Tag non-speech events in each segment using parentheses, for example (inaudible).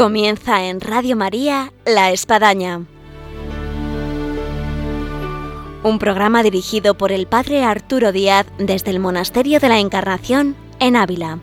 Comienza en Radio María La Espadaña. Un programa dirigido por el Padre Arturo Díaz desde el Monasterio de la Encarnación en Ávila.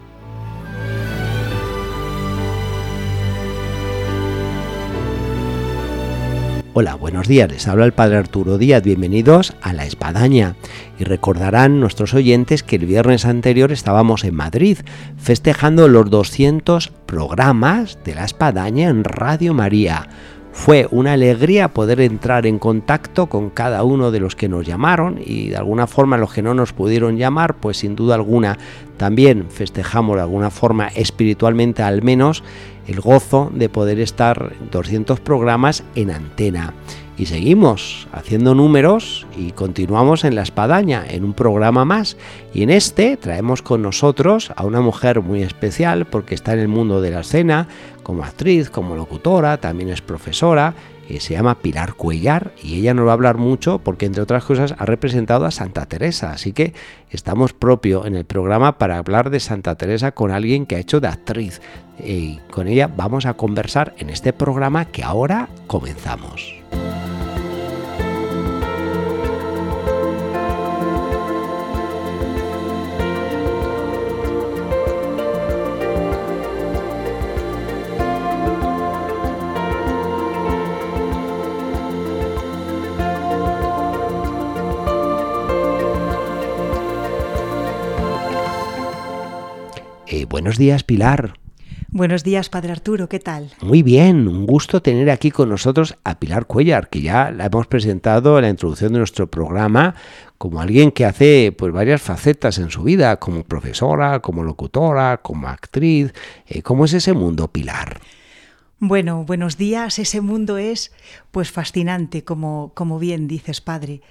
Hola, buenos días. Les habla el Padre Arturo Díaz. Bienvenidos a La Espadaña. Y recordarán nuestros oyentes que el viernes anterior estábamos en Madrid festejando los 200 programas de La Espadaña en Radio María. Fue una alegría poder entrar en contacto con cada uno de los que nos llamaron y de alguna forma los que no nos pudieron llamar, pues sin duda alguna también festejamos de alguna forma espiritualmente al menos el gozo de poder estar 200 programas en antena. Y seguimos haciendo números y continuamos en la espadaña, en un programa más. Y en este traemos con nosotros a una mujer muy especial porque está en el mundo de la escena, como actriz, como locutora, también es profesora se llama Pilar Cuellar y ella nos va a hablar mucho porque entre otras cosas ha representado a Santa Teresa, así que estamos propio en el programa para hablar de Santa Teresa con alguien que ha hecho de actriz y con ella vamos a conversar en este programa que ahora comenzamos. buenos días, Pilar. Buenos días, Padre Arturo, ¿qué tal? Muy bien, un gusto tener aquí con nosotros a Pilar Cuellar, que ya la hemos presentado en la introducción de nuestro programa como alguien que hace pues varias facetas en su vida, como profesora, como locutora, como actriz. Eh, ¿Cómo es ese mundo, Pilar? Bueno, buenos días. Ese mundo es pues fascinante, como, como bien dices, padre.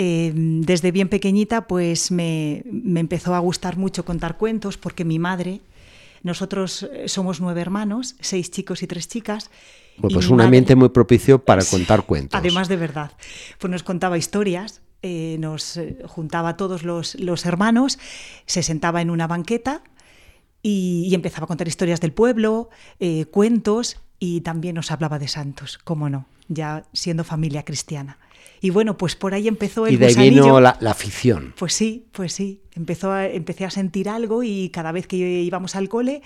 Em, desde bien pequeñita pues me, empezó a gustar mucho contar cuentos porque mi madre, nosotros eh, somos nueve hermanos, seis chicos y tres chicas. pues un ambiente muy propicio para contar cuentos. Además de verdad, pues nos contaba historias, eh, nos eh, juntaba a todos los, hermanos, se sentaba en una banqueta y, empezaba a contar historias del pueblo, cuentos y también nos hablaba de santos, cómo no, ya siendo familia cristiana. Y bueno, pues por ahí empezó el Y de ahí vino la, afición. Pues sí, pues sí. Empezó empecé a sentir algo y cada vez que íbamos al cole,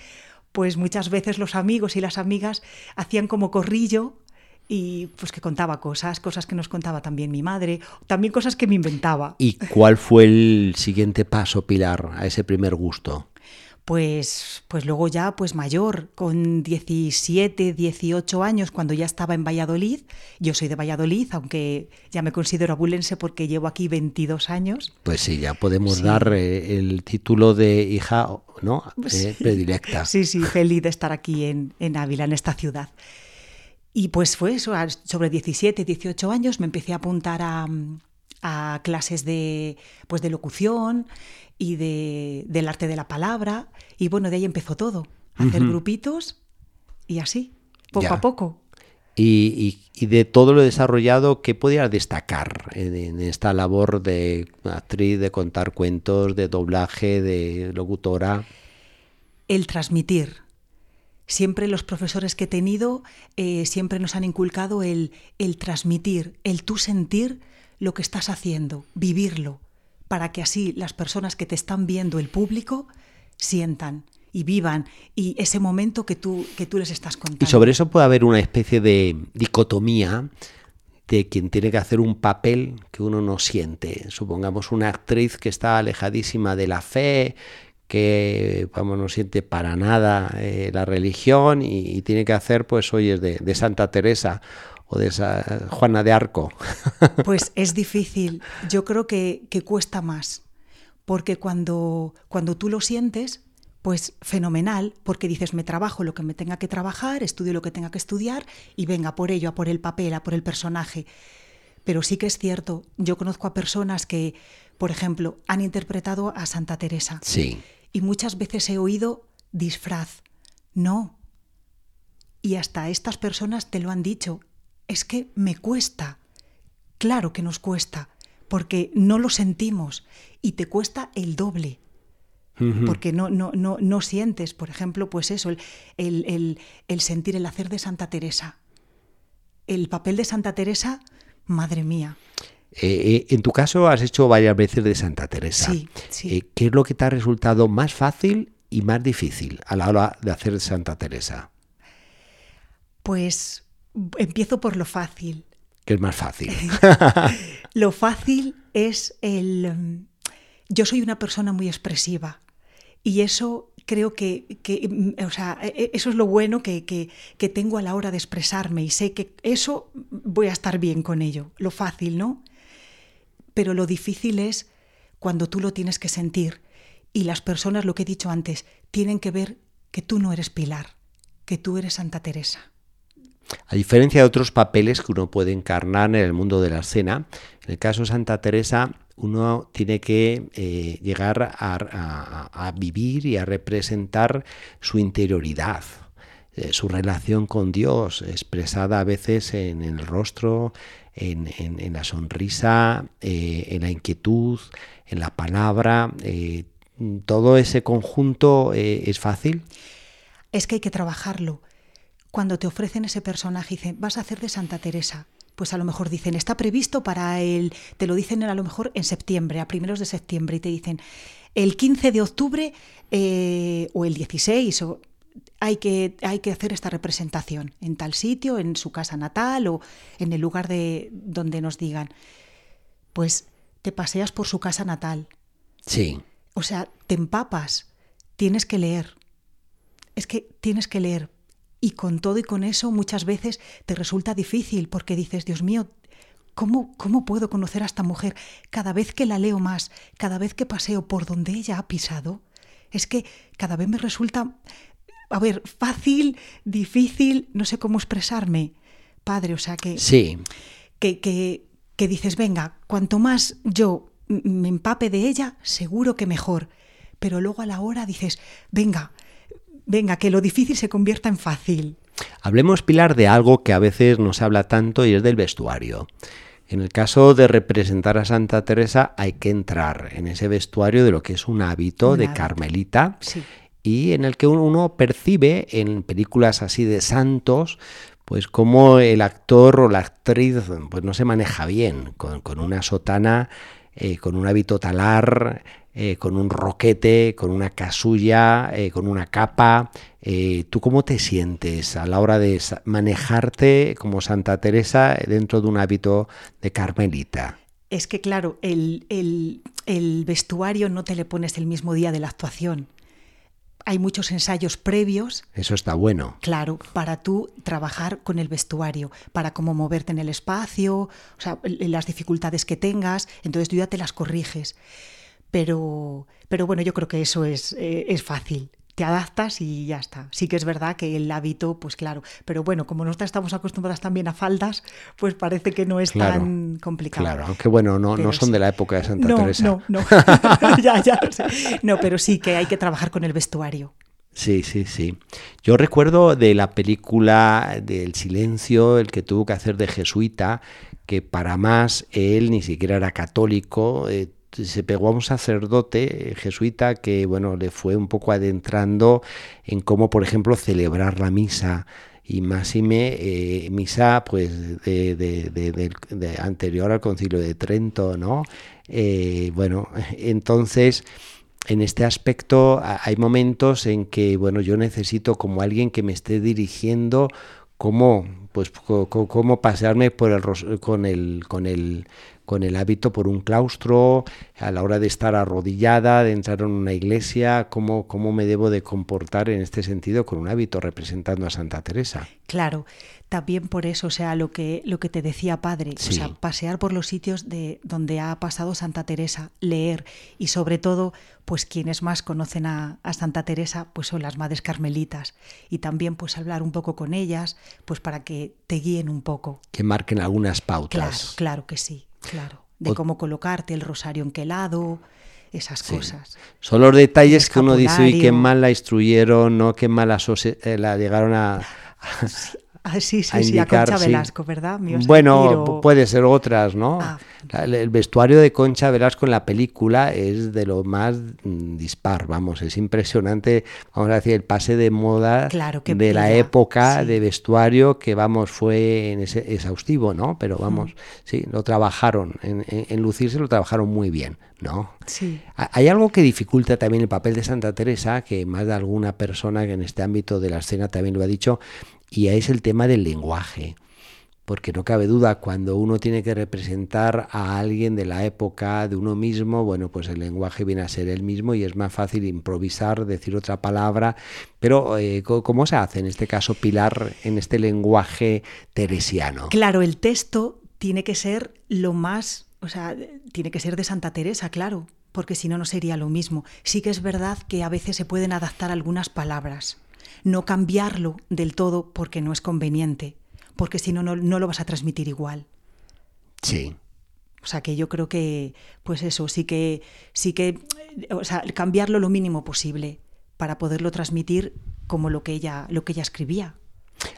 pues muchas veces los amigos y las amigas hacían como corrillo y pues que contaba cosas, cosas que nos contaba también mi madre, también cosas que me inventaba. ¿Y cuál fue el siguiente paso, Pilar, a ese primer gusto? Pues, pues luego ya pues mayor, con 17, 18 años, cuando ya estaba en Valladolid, yo soy de Valladolid, aunque ya me considero abulense porque llevo aquí 22 años. Pues sí, ya podemos dar eh, el título de hija ¿no? Eh, predilecta. Sí, sí, feliz de estar aquí en, en Ávila, en esta ciudad. Y pues fue eso, sobre 17, 18 años me empecé a apuntar a, a clases de, pues de locución y de, del arte de la palabra. Y bueno, de ahí empezó todo. Hacer grupitos y así, poco a poco. Y, de todo lo desarrollado, ¿qué podías destacar en, esta labor de actriz, de contar cuentos, de doblaje, de locutora? El transmitir. Siempre los profesores que he tenido eh, siempre nos han inculcado el, el transmitir, el tú sentir lo que estás haciendo, vivirlo para que así las personas que te están viendo, el público, sientan y vivan y ese momento que tú, que tú les estás contando. Y sobre eso puede haber una especie de dicotomía de quien tiene que hacer un papel que uno no siente. Supongamos una actriz que está alejadísima de la fe, que vamos, no siente para nada eh, la religión y, tiene que hacer, pues, hoy es de Santa Teresa o de esa Juana de Arco? (laughs) Pues es difícil. Yo creo que, cuesta más. Porque cuando, cuando tú lo sientes, pues fenomenal, porque dices, me trabajo lo que me tenga que trabajar, estudio lo que tenga que estudiar y venga por ello, a por el papel, a por el personaje. Pero sí que es cierto, yo conozco a personas que, por ejemplo, han interpretado a Santa Teresa. Sí. Y muchas veces he oído disfraz. No. Y hasta estas personas te lo han dicho es que me cuesta. Claro que nos cuesta, porque no lo sentimos y te cuesta el doble. porque no, no, no, no sientes, por ejemplo, pues eso, el, el, el, sentir, el hacer de Santa Teresa. El papel de Santa Teresa, madre mía. Eh, eh, en tu caso has hecho varias veces de Santa Teresa. Sí, sí. Eh, ¿Qué es lo que te ha resultado más fácil y más difícil a la hora de hacer Santa Teresa? Pues empiezo por lo fácil. ¿Qué es más fácil? (laughs) lo fácil es el... Mm, yo soy una persona muy expresiva y eso creo que, mm, o sea, e, e, eso es lo bueno que, que, tengo a la hora de expresarme y sé que eso voy a estar bien con ello, lo fácil, ¿no? Pero lo difícil es cuando tú lo tienes que sentir y las personas, lo que he dicho antes, tienen que ver que tú no eres Pilar, que tú eres Santa Teresa. A diferencia de otros papeles que uno puede encarnar en el mundo de la escena, en el caso de Santa Teresa uno tiene que eh, llegar a, vivir y a representar su interioridad, eh, su relación con Dios, expresada a veces en el rostro, en, la sonrisa, eh, en la inquietud, en la palabra. ¿Todo ese conjunto es fácil? Es que hay que trabajarlo cuando te ofrecen ese personaje y dicen, vas a hacer de Santa Teresa, pues a lo mejor dicen, está previsto para el, te lo dicen a lo mejor en septiembre, a primeros de septiembre, y te dicen, el 15 de octubre eh, o el 16, o, hay, que, hay que hacer esta representación en tal sitio, en su casa natal o en el lugar de donde nos digan. Pues te paseas por su casa natal. Sí. O sea, te empapas, tienes que leer. Es que tienes que leer, y con todo y con eso muchas veces te resulta difícil porque dices, Dios mío, ¿cómo, ¿cómo puedo conocer a esta mujer? Cada vez que la leo más, cada vez que paseo por donde ella ha pisado, es que cada vez me resulta, a ver, fácil, difícil, no sé cómo expresarme, padre, o sea que... Sí. Que, que, que dices, venga, cuanto más yo me empape de ella, seguro que mejor. Pero luego a la hora dices, venga, venga, que lo difícil se convierta en fácil. Hablemos, Pilar, de algo que a veces no se habla tanto y es del vestuario. En el caso de representar a Santa Teresa hay que entrar en ese vestuario de lo que es un hábito de carmelita y en el que uno percibe en películas así de santos pues como el actor o la actriz pues no se maneja bien con, una sotana, eh, con un hábito talar, eh, con un roquete, con una casulla, eh, con una capa. Eh, ¿Tú cómo te sientes a la hora de manejarte como Santa Teresa dentro de un hábito de carmelita? Es que claro, el, el vestuario no te le pones el mismo día de la actuación hay muchos ensayos previos. Eso está bueno. Claro, para tú trabajar con el vestuario, para cómo moverte en el espacio, o sea, las dificultades que tengas, entonces tú ya te las corriges. Pero, pero bueno, yo creo que eso es, eh, es fácil te adaptas y ya está. Sí que es verdad que el hábito, pues claro, pero bueno, como nosotros estamos acostumbradas también a faldas, pues parece que no es tan complicado. Claro, aunque bueno, no, no son de la época de Santa Teresa. No, no, (laughs) (laughs) ya, ya, no, pero sí que hay que trabajar con el vestuario. Sí, sí, sí. Yo recuerdo de la película del silencio, el que tuvo que hacer de jesuita, que para más él ni siquiera era católico, eh, se pegó a un sacerdote jesuita que bueno le fue un poco adentrando en cómo por ejemplo celebrar la misa. Y máxime eh, misa pues de, de, anterior al concilio de Trento no eh, bueno (laughs) entonces en este aspecto hay momentos en que bueno yo necesito como alguien que me esté dirigiendo cómo pues cómo pasearme por el con el con el con el hábito por un claustro, a la hora de estar arrodillada, de entrar en una iglesia, cómo, cómo me debo de comportar en este sentido con un hábito representando a Santa Teresa. Claro, también por eso, o sea, lo que, lo que te decía padre, o sea, pasear por los sitios de donde ha pasado Santa Teresa, leer y sobre todo, pues quienes más conocen a, a, Santa Teresa, pues son las madres carmelitas y también pues hablar un poco con ellas, pues para que te guíen un poco. Que marquen algunas pautas. Claro, claro que sí. Claro, de cómo colocarte el rosario en qué lado, esas cosas. Son los detalles que uno dice, uy, qué mal la instruyeron, ¿no? qué mal la, eh, la llegaron a, (laughs) Ah, sí, sí, sí, a Concha Velasco, ¿verdad? Bueno, puede ser otras, ¿no? Ah. El vestuario de Concha Velasco en la película es de lo más mm, dispar, vamos, es impresionante, vamos a decir, el pase de moda de la época de vestuario que, vamos, fue exhaustivo, ¿no? Pero vamos, sí, lo trabajaron, en, en lucirse lo trabajaron muy bien, ¿no? Sí. Hay algo que dificulta también el papel de Santa Teresa, que más de alguna persona que en este ámbito de la escena también lo ha dicho, y es el tema del lenguaje. Porque no cabe duda, cuando uno tiene que representar a alguien de la época de uno mismo, bueno, pues el lenguaje viene a ser el mismo y es más fácil improvisar, decir otra palabra. Pero, eh, ¿cómo se hace en este caso, Pilar, en este lenguaje teresiano? Claro, el texto tiene que ser lo más, o sea, tiene que ser de Santa Teresa, claro, porque si no, no sería lo mismo. Sí que es verdad que a veces se pueden adaptar algunas palabras no cambiarlo del todo porque no es conveniente, porque si no, no lo vas a transmitir igual. Sí. O sea que yo creo que, pues eso, sí que, sí que, o sea, cambiarlo lo mínimo posible para poderlo transmitir como lo que ella, lo que ella escribía.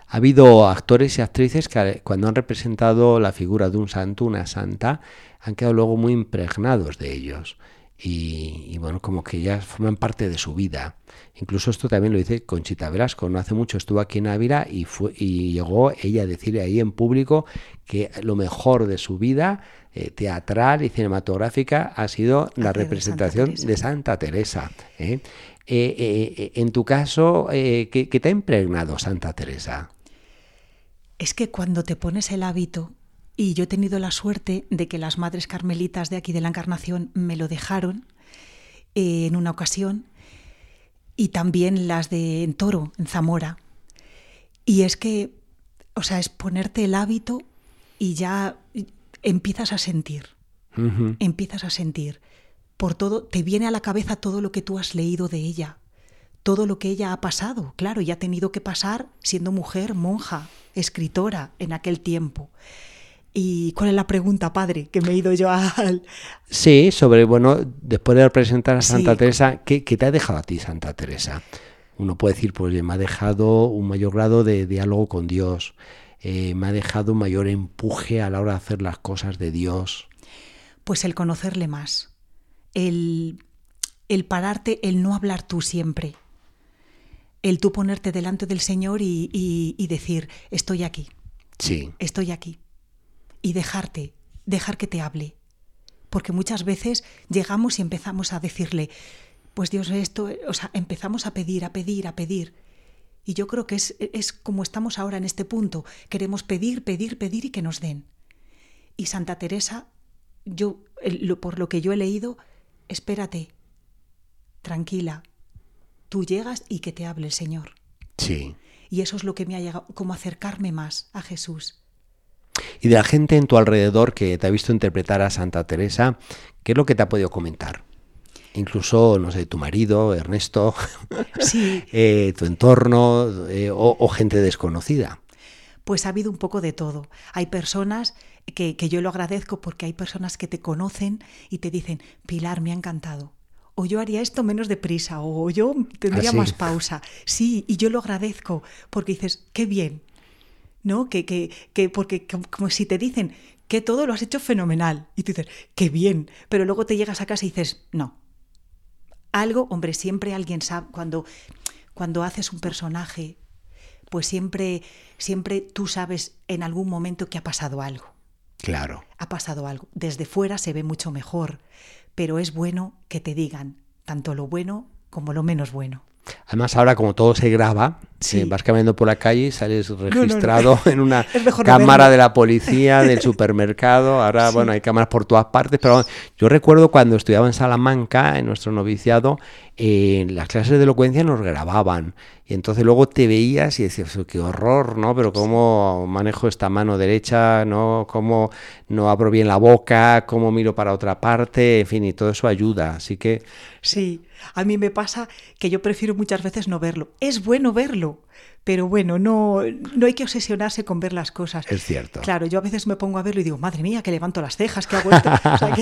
Ha habido actores y actrices que cuando han representado la figura de un santo, una santa, han quedado luego muy impregnados de ellos. Y, bueno, como que ya forman parte de su vida. Incluso esto también lo dice Conchita Velasco. No hace mucho estuvo aquí en Ávila y, fue, y llegó ella a decirle ahí en público que lo mejor de su vida eh, teatral y cinematográfica ha sido la representación de Santa Teresa. ¿eh? Eh, en tu caso, ¿qué, ¿qué te ha impregnado Santa Teresa? Es que cuando te pones el hábito y yo he tenido la suerte de que las madres carmelitas de aquí de la Encarnación me lo dejaron eh, en una ocasión y también las de en Toro, en Zamora. Y es que, o sea, es ponerte el hábito y ya empiezas a sentir, empiezas a sentir. Por todo, te viene a la cabeza todo lo que tú has leído de ella, todo lo que ella ha pasado, claro, y ha tenido que pasar siendo mujer, monja, escritora en aquel tiempo. ¿Y cuál es la pregunta, padre? Que me he ido yo al... Sí, sobre, bueno, después de presentar a Santa Teresa, ¿qué, te ha dejado a ti Santa Teresa? Uno puede decir, pues me ha dejado un mayor grado de diálogo con Dios, eh, me ha dejado un mayor empuje a la hora de hacer las cosas de Dios. Pues el conocerle más, el, el pararte, el no hablar tú siempre, el tú ponerte delante del Señor y, y decir, estoy aquí. Sí. Estoy aquí y dejarte, dejar que te hable. Porque muchas veces llegamos y empezamos a decirle, pues Dios, esto, o sea, empezamos a pedir, a pedir, a pedir. Y yo creo que es, es como estamos ahora en este punto. Queremos pedir, pedir, pedir y que nos den. Y Santa Teresa, yo, por lo que yo he leído, espérate, tranquila, tú llegas y que te hable el Señor. Sí. Y eso es lo que me ha llegado, como acercarme más a Jesús. Y de la gente en tu alrededor que te ha visto interpretar a Santa Teresa, ¿qué es lo que te ha podido comentar? Incluso, no sé, tu marido, Ernesto, (laughs) eh, tu entorno eh, o, gente desconocida. Pues ha habido un poco de todo. Hay personas que, yo lo agradezco porque hay personas que te conocen y te dicen, Pilar, me ha encantado o yo haría esto menos deprisa, o yo tendría ¿Ah, más pausa. Sí, y yo lo agradezco, porque dices, qué bien, ¿no? Que, que, que porque como, si te dicen que todo lo has hecho fenomenal y tú dices, qué bien, pero luego te llegas a casa y dices, no. Algo, hombre, siempre alguien sabe, cuando, cuando haces un personaje, pues siempre, siempre tú sabes en algún momento que ha pasado algo. Claro. Ha pasado algo. Desde fuera se ve mucho mejor, pero es bueno que te digan tanto lo bueno como lo menos bueno. Además, ahora como todo se graba, eh, vas caminando por la calle y sales registrado (laughs) en una cámara de la policía, del (laughs) supermercado. Ahora, bueno, hay cámaras por todas partes, pero yo recuerdo cuando estudiaba en Salamanca, en nuestro noviciado, en las clases de elocuencia nos grababan. Y entonces luego te veías y decías, qué horror, ¿no? Pero cómo manejo esta mano derecha, ¿no? Cómo no abro bien la boca, cómo miro para otra parte, en fin, y todo eso ayuda. Así que... Sí, a mí me pasa que yo prefiero muchas veces no verlo. Es bueno verlo, pero bueno, no, no hay que obsesionarse con ver las cosas. Es cierto. Claro, yo a veces me pongo a verlo y digo, madre mía, que levanto las cejas, que hago esto. o sea,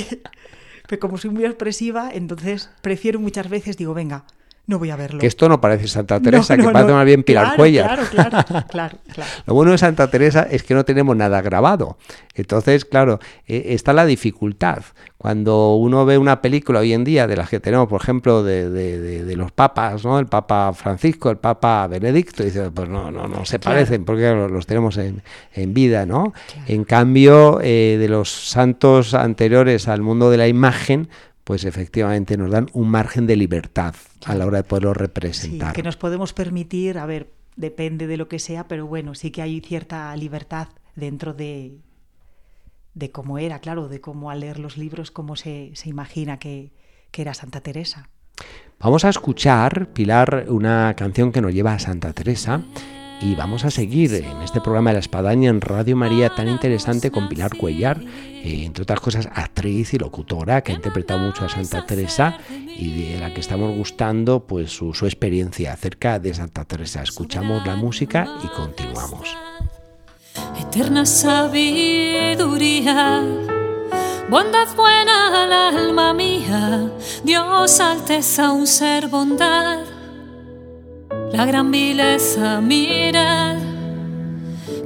que, (laughs) como soy muy expresiva, entonces prefiero muchas veces, digo, venga, no voy a verlo. Que esto no parece Santa (laughs) Teresa, que parece más bien Pilar Cuellar. Claro, claro, (laughs) claro, Lo bueno de Santa Teresa es que no tenemos nada grabado. Entonces, claro, eh, está la dificultad. Cuando uno ve una película hoy en día de las que tenemos, por ejemplo, de, los papas, ¿no? El Papa Francisco, el Papa Benedicto, dice, pues no, no, no se parecen porque los tenemos en, vida, ¿no? En cambio, eh, de los santos anteriores al mundo de la imagen, pues efectivamente nos dan un margen de libertad a la hora de poderlo representar. Sí, que nos podemos permitir, a ver, depende de lo que sea, pero bueno, sí que hay cierta libertad dentro de, de cómo era, claro, de cómo al leer los libros, cómo se, se imagina que, que era Santa Teresa. Vamos a escuchar, Pilar, una canción que nos lleva a Santa Teresa y vamos a seguir en este programa de la espadaña en Radio María tan interesante con Pilar Cuellar, eh, entre otras cosas actriz y locutora que ha interpretado mucho a Santa Teresa y de la que estamos gustando pues su, experiencia acerca de Santa Teresa. Escuchamos la música y continuamos. Eterna sabiduría, bondad buena al alma mía, Dios alteza un ser bondad la gran vileza mirad,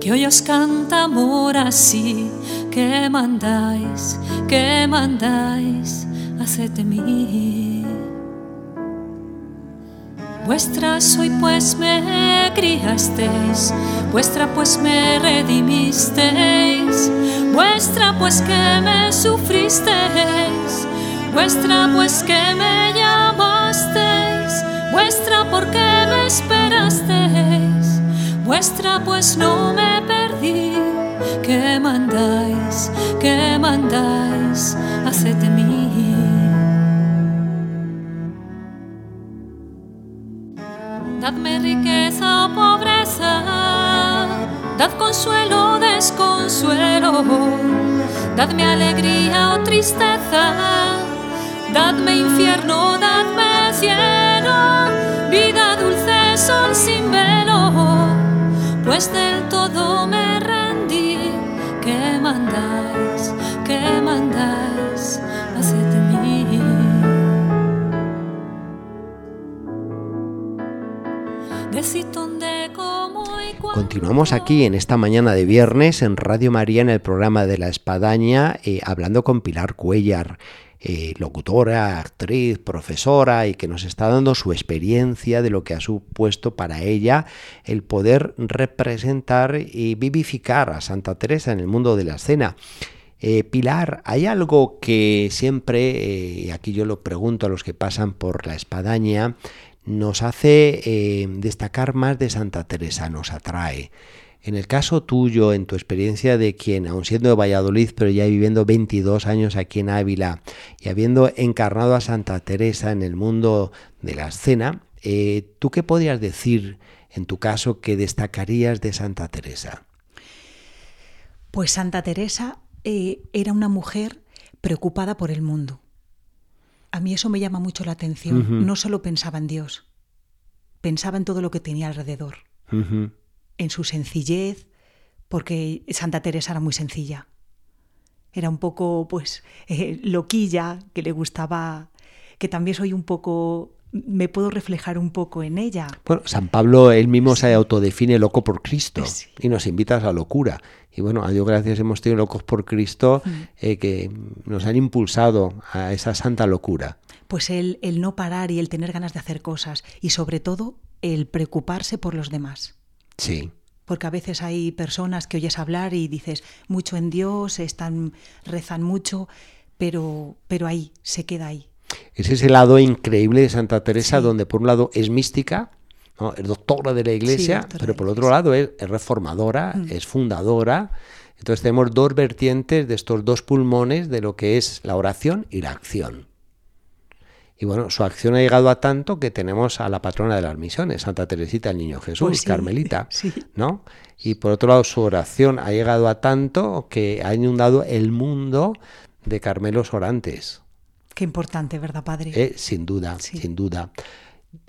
que hoy os canta amor así, que mandáis, que mandáis, haced de mí. Vuestra soy pues me criasteis, vuestra pues me redimisteis, vuestra pues que me sufristeis, vuestra pues que me vuestra porque me esperasteis, vuestra pues no me perdí. ¿Qué mandáis? ¿Qué mandáis? Haced de mí. Dadme riqueza o pobreza, dad consuelo o desconsuelo, dadme alegría o tristeza, dadme infierno, dadme cielo, vida dulce, sol sin velo, pues del todo me rendí. ¿Qué mandáis? ¿Qué mandáis? Haced de mí. Continuamos aquí en esta mañana de viernes en Radio María en el programa de la Espadaña eh, hablando con Pilar Cuellar. Eh, locutora, actriz, profesora y que nos está dando su experiencia de lo que ha supuesto para ella el poder representar y vivificar a Santa Teresa en el mundo de la escena. Eh, Pilar, ¿hay algo que siempre, eh, y aquí yo lo pregunto a los que pasan por la espadaña, nos hace destacar más de Santa Teresa, nos atrae? En el caso tuyo, en tu experiencia de quien, aun siendo de Valladolid, pero ya viviendo 22 años aquí en Ávila y habiendo encarnado a Santa Teresa en el mundo de la escena, eh, ¿tú qué podrías decir en tu caso que destacarías de Santa Teresa? Pues Santa Teresa eh, era una mujer preocupada por el mundo. A mí eso me llama mucho la atención. Uh -huh. No solo pensaba en Dios, pensaba en todo lo que tenía alrededor. Uh -huh. En su sencillez, porque Santa Teresa era muy sencilla. Era un poco, pues, (laughs) eh, loquilla, que le gustaba, que también soy un poco me puedo reflejar un poco en ella. Bueno, San Pablo él mismo se autodefine loco por Cristo sí. y nos invita a la locura. Y bueno, a Dios gracias hemos tenido locos por Cristo mm. eh, que nos han impulsado a esa santa locura. Pues el, el no parar y el tener ganas de hacer cosas y sobre todo el preocuparse por los demás. Sí. Porque a veces hay personas que oyes hablar y dices mucho en Dios, están, rezan mucho, pero, pero ahí, se queda ahí. Ese es el lado increíble de Santa Teresa, sí. donde por un lado es mística, ¿no? es doctora de la iglesia, sí, pero por otro lado es, es reformadora, mm. es fundadora. Entonces tenemos dos vertientes de estos dos pulmones de lo que es la oración y la acción. Y bueno, su acción ha llegado a tanto que tenemos a la patrona de las misiones, Santa Teresita el Niño Jesús, pues sí, Carmelita, (laughs) sí. ¿no? Y por otro lado, su oración ha llegado a tanto que ha inundado el mundo de Carmelos orantes. Qué importante, ¿verdad, padre? Eh, sin duda, sí. sin duda.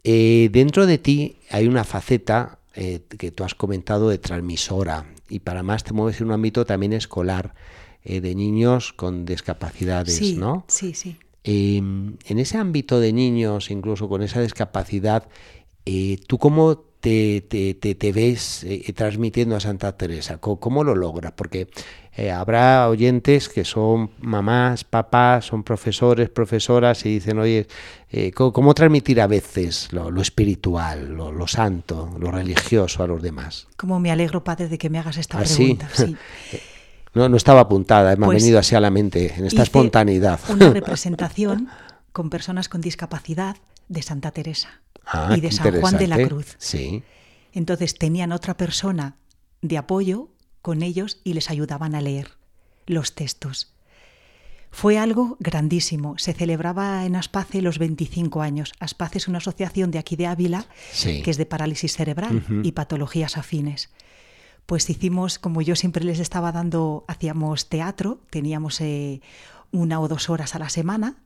Eh, dentro de ti hay una faceta eh, que tú has comentado de transmisora y para más te mueves en un ámbito también escolar de niños con discapacidades, sí, ¿no? Sí, sí. Eh, en ese ámbito de niños, incluso con esa discapacidad, eh, ¿tú cómo te, te, te, ves eh, transmitiendo a Santa Teresa? ¿Cómo, cómo lo logras? Porque eh, habrá oyentes que son mamás, papás, son profesores, profesoras y dicen, oye, eh, ¿cómo, ¿cómo, transmitir a veces lo, lo espiritual, lo, lo, santo, lo religioso a los demás? Como me alegro, padre, de que me hagas esta ¿Ah, pregunta. Sí. sí. (laughs) No, no estaba apuntada, me pues ha venido así a la mente, en esta espontaneidad. Una (laughs) representación con personas con discapacidad de Santa Teresa ah, y de San Juan de la Cruz. Sí. Entonces tenían otra persona de apoyo con ellos y les ayudaban a leer los textos. Fue algo grandísimo. Se celebraba en Aspace los 25 años. Aspace es una asociación de aquí de Ávila sí. que es de parálisis cerebral uh -huh. y patologías afines pues hicimos, como yo siempre les estaba dando, hacíamos teatro, teníamos eh, una o dos horas a la semana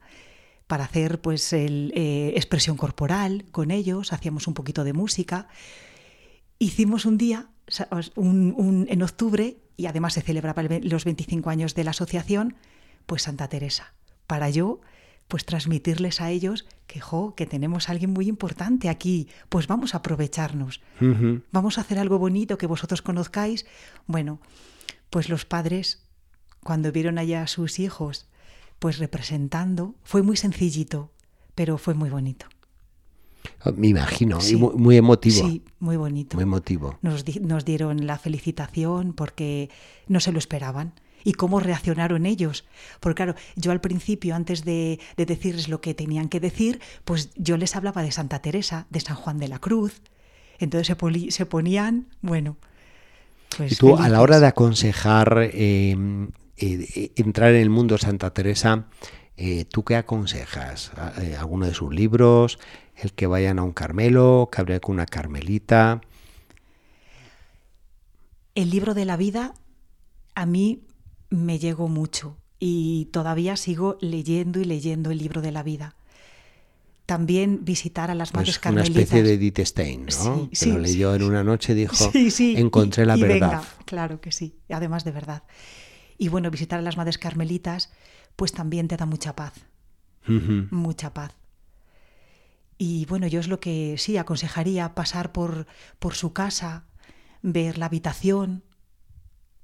para hacer pues el, eh, expresión corporal con ellos, hacíamos un poquito de música. Hicimos un día, en octubre, y además se celebraba los 25 años de la asociación, pues Santa Teresa, para yo pues transmitirles a ellos que, jo, que tenemos a alguien muy importante aquí, pues vamos a aprovecharnos, uh -huh. vamos a hacer algo bonito que vosotros conozcáis. Bueno, pues los padres, cuando vieron allá a sus hijos, pues representando, fue muy sencillito, pero fue muy bonito. Me imagino, sí. muy, muy, emotivo. Sí, muy bonito. Muy emotivo. Nos, di nos dieron la felicitación porque no se lo esperaban y cómo reaccionaron ellos. Porque claro, yo al principio, antes de, de, decirles lo que tenían que decir, pues yo les hablaba de Santa Teresa, de San Juan de la Cruz. Entonces se, se ponían, bueno. Pues y tú felices. a la hora de aconsejar eh, eh, entrar en el mundo Santa Teresa, eh, ¿tú qué aconsejas? ¿Alguno de sus libros? ¿El que vayan a un Carmelo? ¿Que hablen con una Carmelita? El libro de la vida a mí me llegó mucho y todavía sigo leyendo y leyendo el libro de la vida. También visitar a las madres pues carmelitas. Una especie de Edith Stein, ¿no? Sí, que sí, lo leyó sí. en una noche y dijo, (laughs) encontré y, la y verdad. Venga, claro que sí, además de verdad. Y bueno, visitar a las madres carmelitas, pues también te da mucha paz. Uh -huh. Mucha paz. Y bueno, yo es lo que sí aconsejaría, pasar por, por su casa, ver la habitación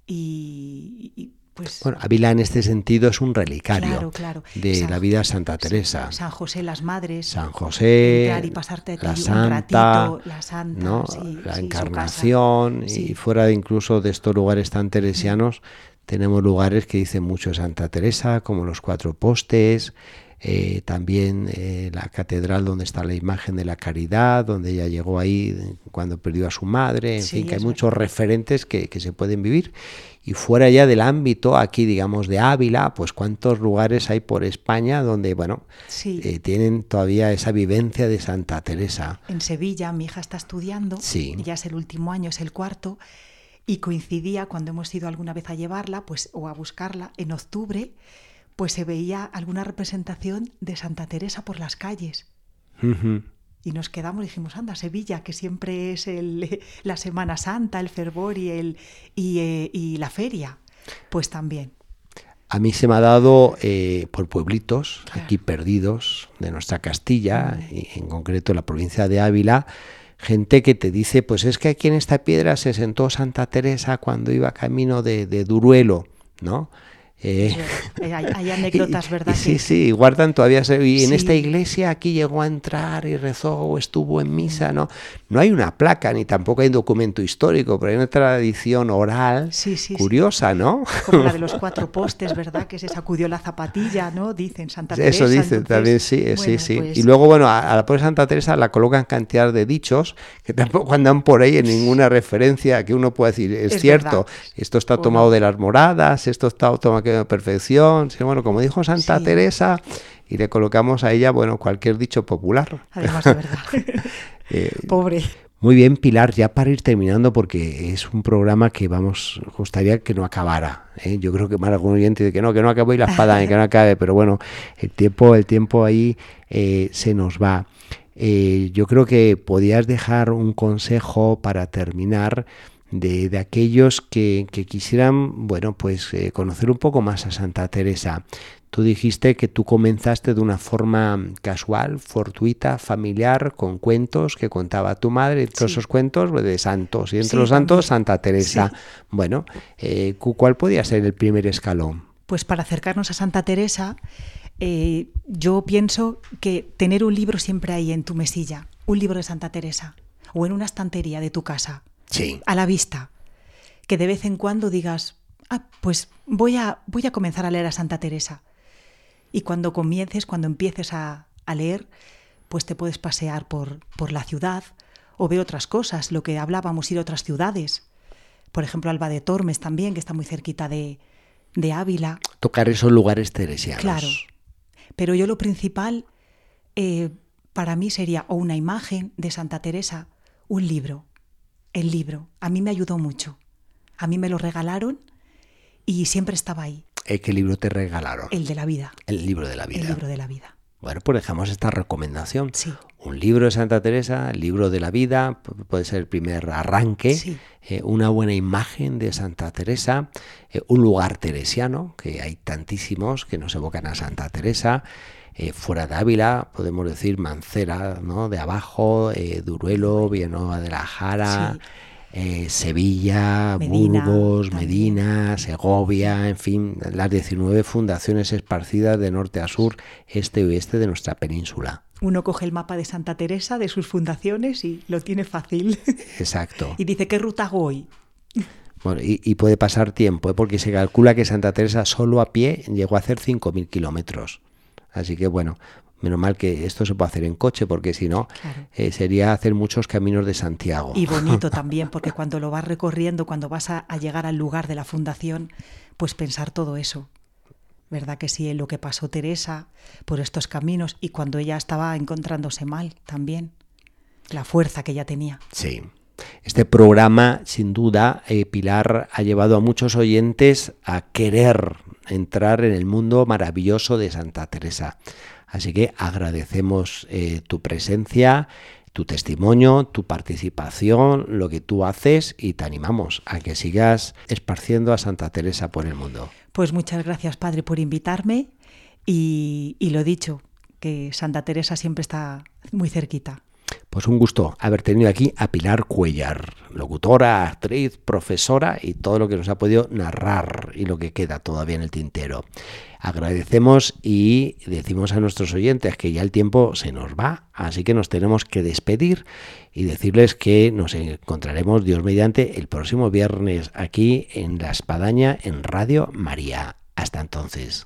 y, y pues, bueno, Ávila en este sentido es un relicario claro, claro. de San, la vida de Santa Teresa. San José, las madres. San José, y pasarte la, un Santa, ratito, la Santa, ¿no? sí, la sí, Encarnación y fuera de incluso de estos lugares tan teresianos, tenemos lugares que dicen mucho de Santa Teresa, como los Cuatro Postes, eh, también eh, la catedral donde está la imagen de la caridad, donde ella llegó ahí cuando perdió a su madre, en sí, fin, que hay muchos referentes que, que, se pueden vivir. Y fuera ya del ámbito, aquí digamos de Ávila, pues cuántos lugares hay por España donde, bueno, sí. eh, tienen todavía esa vivencia de Santa Teresa. En Sevilla, mi hija está estudiando, sí. ya es el último año, es el cuarto, y coincidía cuando hemos ido alguna vez a llevarla, pues, o a buscarla, en octubre, pues se veía alguna representación de Santa Teresa por las calles. Uh -huh. Y nos quedamos y dijimos, anda, Sevilla, que siempre es el, (laughs) la Semana Santa, el fervor y, el, y, eh, y la feria. Pues también. A mí se me ha dado eh, por pueblitos, claro. aquí perdidos, de nuestra Castilla, y en concreto la provincia de Ávila, gente que te dice, pues es que aquí en esta piedra se sentó Santa Teresa cuando iba camino de, de Duruelo, ¿no? Eh, hay, hay, (laughs) anécdotas, ¿verdad? Y, sí, sí, guardan todavía. Y en sí. esta iglesia aquí llegó a entrar y rezó o estuvo en misa, ¿no? No hay una placa ni tampoco hay un documento histórico, pero hay una tradición oral sí, sí, curiosa, ¿no? Como la de los (laughs) cuatro postes, ¿verdad? Que se sacudió la zapatilla, ¿no? Dicen Santa Teresa. Eso dicen entonces, también, sí, bueno, sí, sí. Pues... Y luego, bueno, a, a la pobre Santa Teresa la colocan cantidad de dichos que tampoco andan por ahí en ninguna referencia que uno pueda decir, es, es cierto, verdad. esto está tomado de las moradas, esto está tomado perfección bueno, como dijo Santa sí. Teresa, y le colocamos a ella, bueno, cualquier dicho popular. Además de verdad. (laughs) eh, Pobre. Muy bien, Pilar, ya para ir terminando, porque es un programa que vamos, gustaría que no acabara. ¿eh? Yo creo que más algún oyente dice que no, que no acabe y la espada, que no acabe, pero bueno, el tiempo, el tiempo ahí eh, se nos va. Eh, yo creo que podías dejar un consejo para terminar de, de aquellos que, que, quisieran, bueno, pues eh, conocer un poco más a Santa Teresa. Tú dijiste que tú comenzaste de una forma casual, fortuita, familiar, con cuentos que contaba tu madre, Sí. esos cuentos pues, de santos. Y entre Sí, los santos. Santa Teresa. Sí. Bueno, eh, cu- ¿cuál podía ser el primer escalón? Pues para acercarnos a Santa Teresa, eh, yo pienso que tener un libro siempre ahí en tu mesilla, un libro de Santa Teresa, o en una estantería de tu casa, Sí. a la vista, que de vez en cuando digas, ah, pues voy a, voy a comenzar a leer a Santa Teresa. Y cuando comiences, cuando empieces a, a leer, pues te puedes pasear por, por la ciudad o ver otras cosas, lo que hablábamos, ir a otras ciudades. Por ejemplo, Alba de Tormes también, que está muy cerquita de, de Ávila. Tocar esos lugares teresianos. Claro. Pero yo lo principal eh, para mí sería o una imagen de Santa Teresa, un libro. El libro. A mí me ayudó mucho. A mí me lo regalaron y siempre estaba ahí. Eh, ¿Qué libro te regalaron? El de la vida. El libro de la vida. El libro de la vida. Bueno, pues dejamos esta recomendación. Sí. Un libro de Santa Teresa, el libro de la vida, pu- puede ser el primer arranque, Sí. eh, una buena imagen de Santa Teresa, eh, un lugar teresiano, que hay tantísimos que nos evocan a Santa Teresa, eh, fuera de Ávila, podemos decir Mancera, ¿no? de abajo, eh, Duruelo, Villanueva de la Jara, Sí. eh, Sevilla, Medina, Burgos, también. Medina, Segovia, en fin, las 19 fundaciones esparcidas de norte a sur, este y oeste de nuestra península. Uno coge el mapa de Santa Teresa, de sus fundaciones y lo tiene fácil. (laughs) Exacto. y dice, ¿qué ruta hago hoy? Bueno, y, y puede pasar tiempo, ¿eh? porque se calcula que Santa Teresa solo a pie llegó a hacer 5.000 kilómetros. Así que bueno, menos mal que esto se puede hacer en coche, porque si no, Claro. eh, sería hacer muchos caminos de Santiago. Y bonito (laughs) también, porque cuando lo vas recorriendo, cuando vas a, a llegar al lugar de la fundación, pues pensar todo eso. ¿Verdad que sí? En lo que pasó Teresa por estos caminos y cuando ella estaba encontrándose mal también. La fuerza que ella tenía. Sí. Este programa, sin duda, eh, Pilar, ha llevado a muchos oyentes a querer entrar en el mundo maravilloso de Santa Teresa. Así que agradecemos eh, tu presencia, tu testimonio, tu participación, lo que tú haces y te animamos a que sigas esparciendo a Santa Teresa por el mundo. Pues muchas gracias, Padre, por invitarme y, y lo dicho, que Santa Teresa siempre está muy cerquita. Pues un gusto haber tenido aquí a Pilar Cuellar, locutora, actriz, profesora y todo lo que nos ha podido narrar y lo que queda todavía en el tintero. Agradecemos y decimos a nuestros oyentes que ya el tiempo se nos va, así que nos tenemos que despedir y decirles que nos encontraremos, Dios mediante, el próximo viernes aquí en La Espadaña en Radio María. Hasta entonces.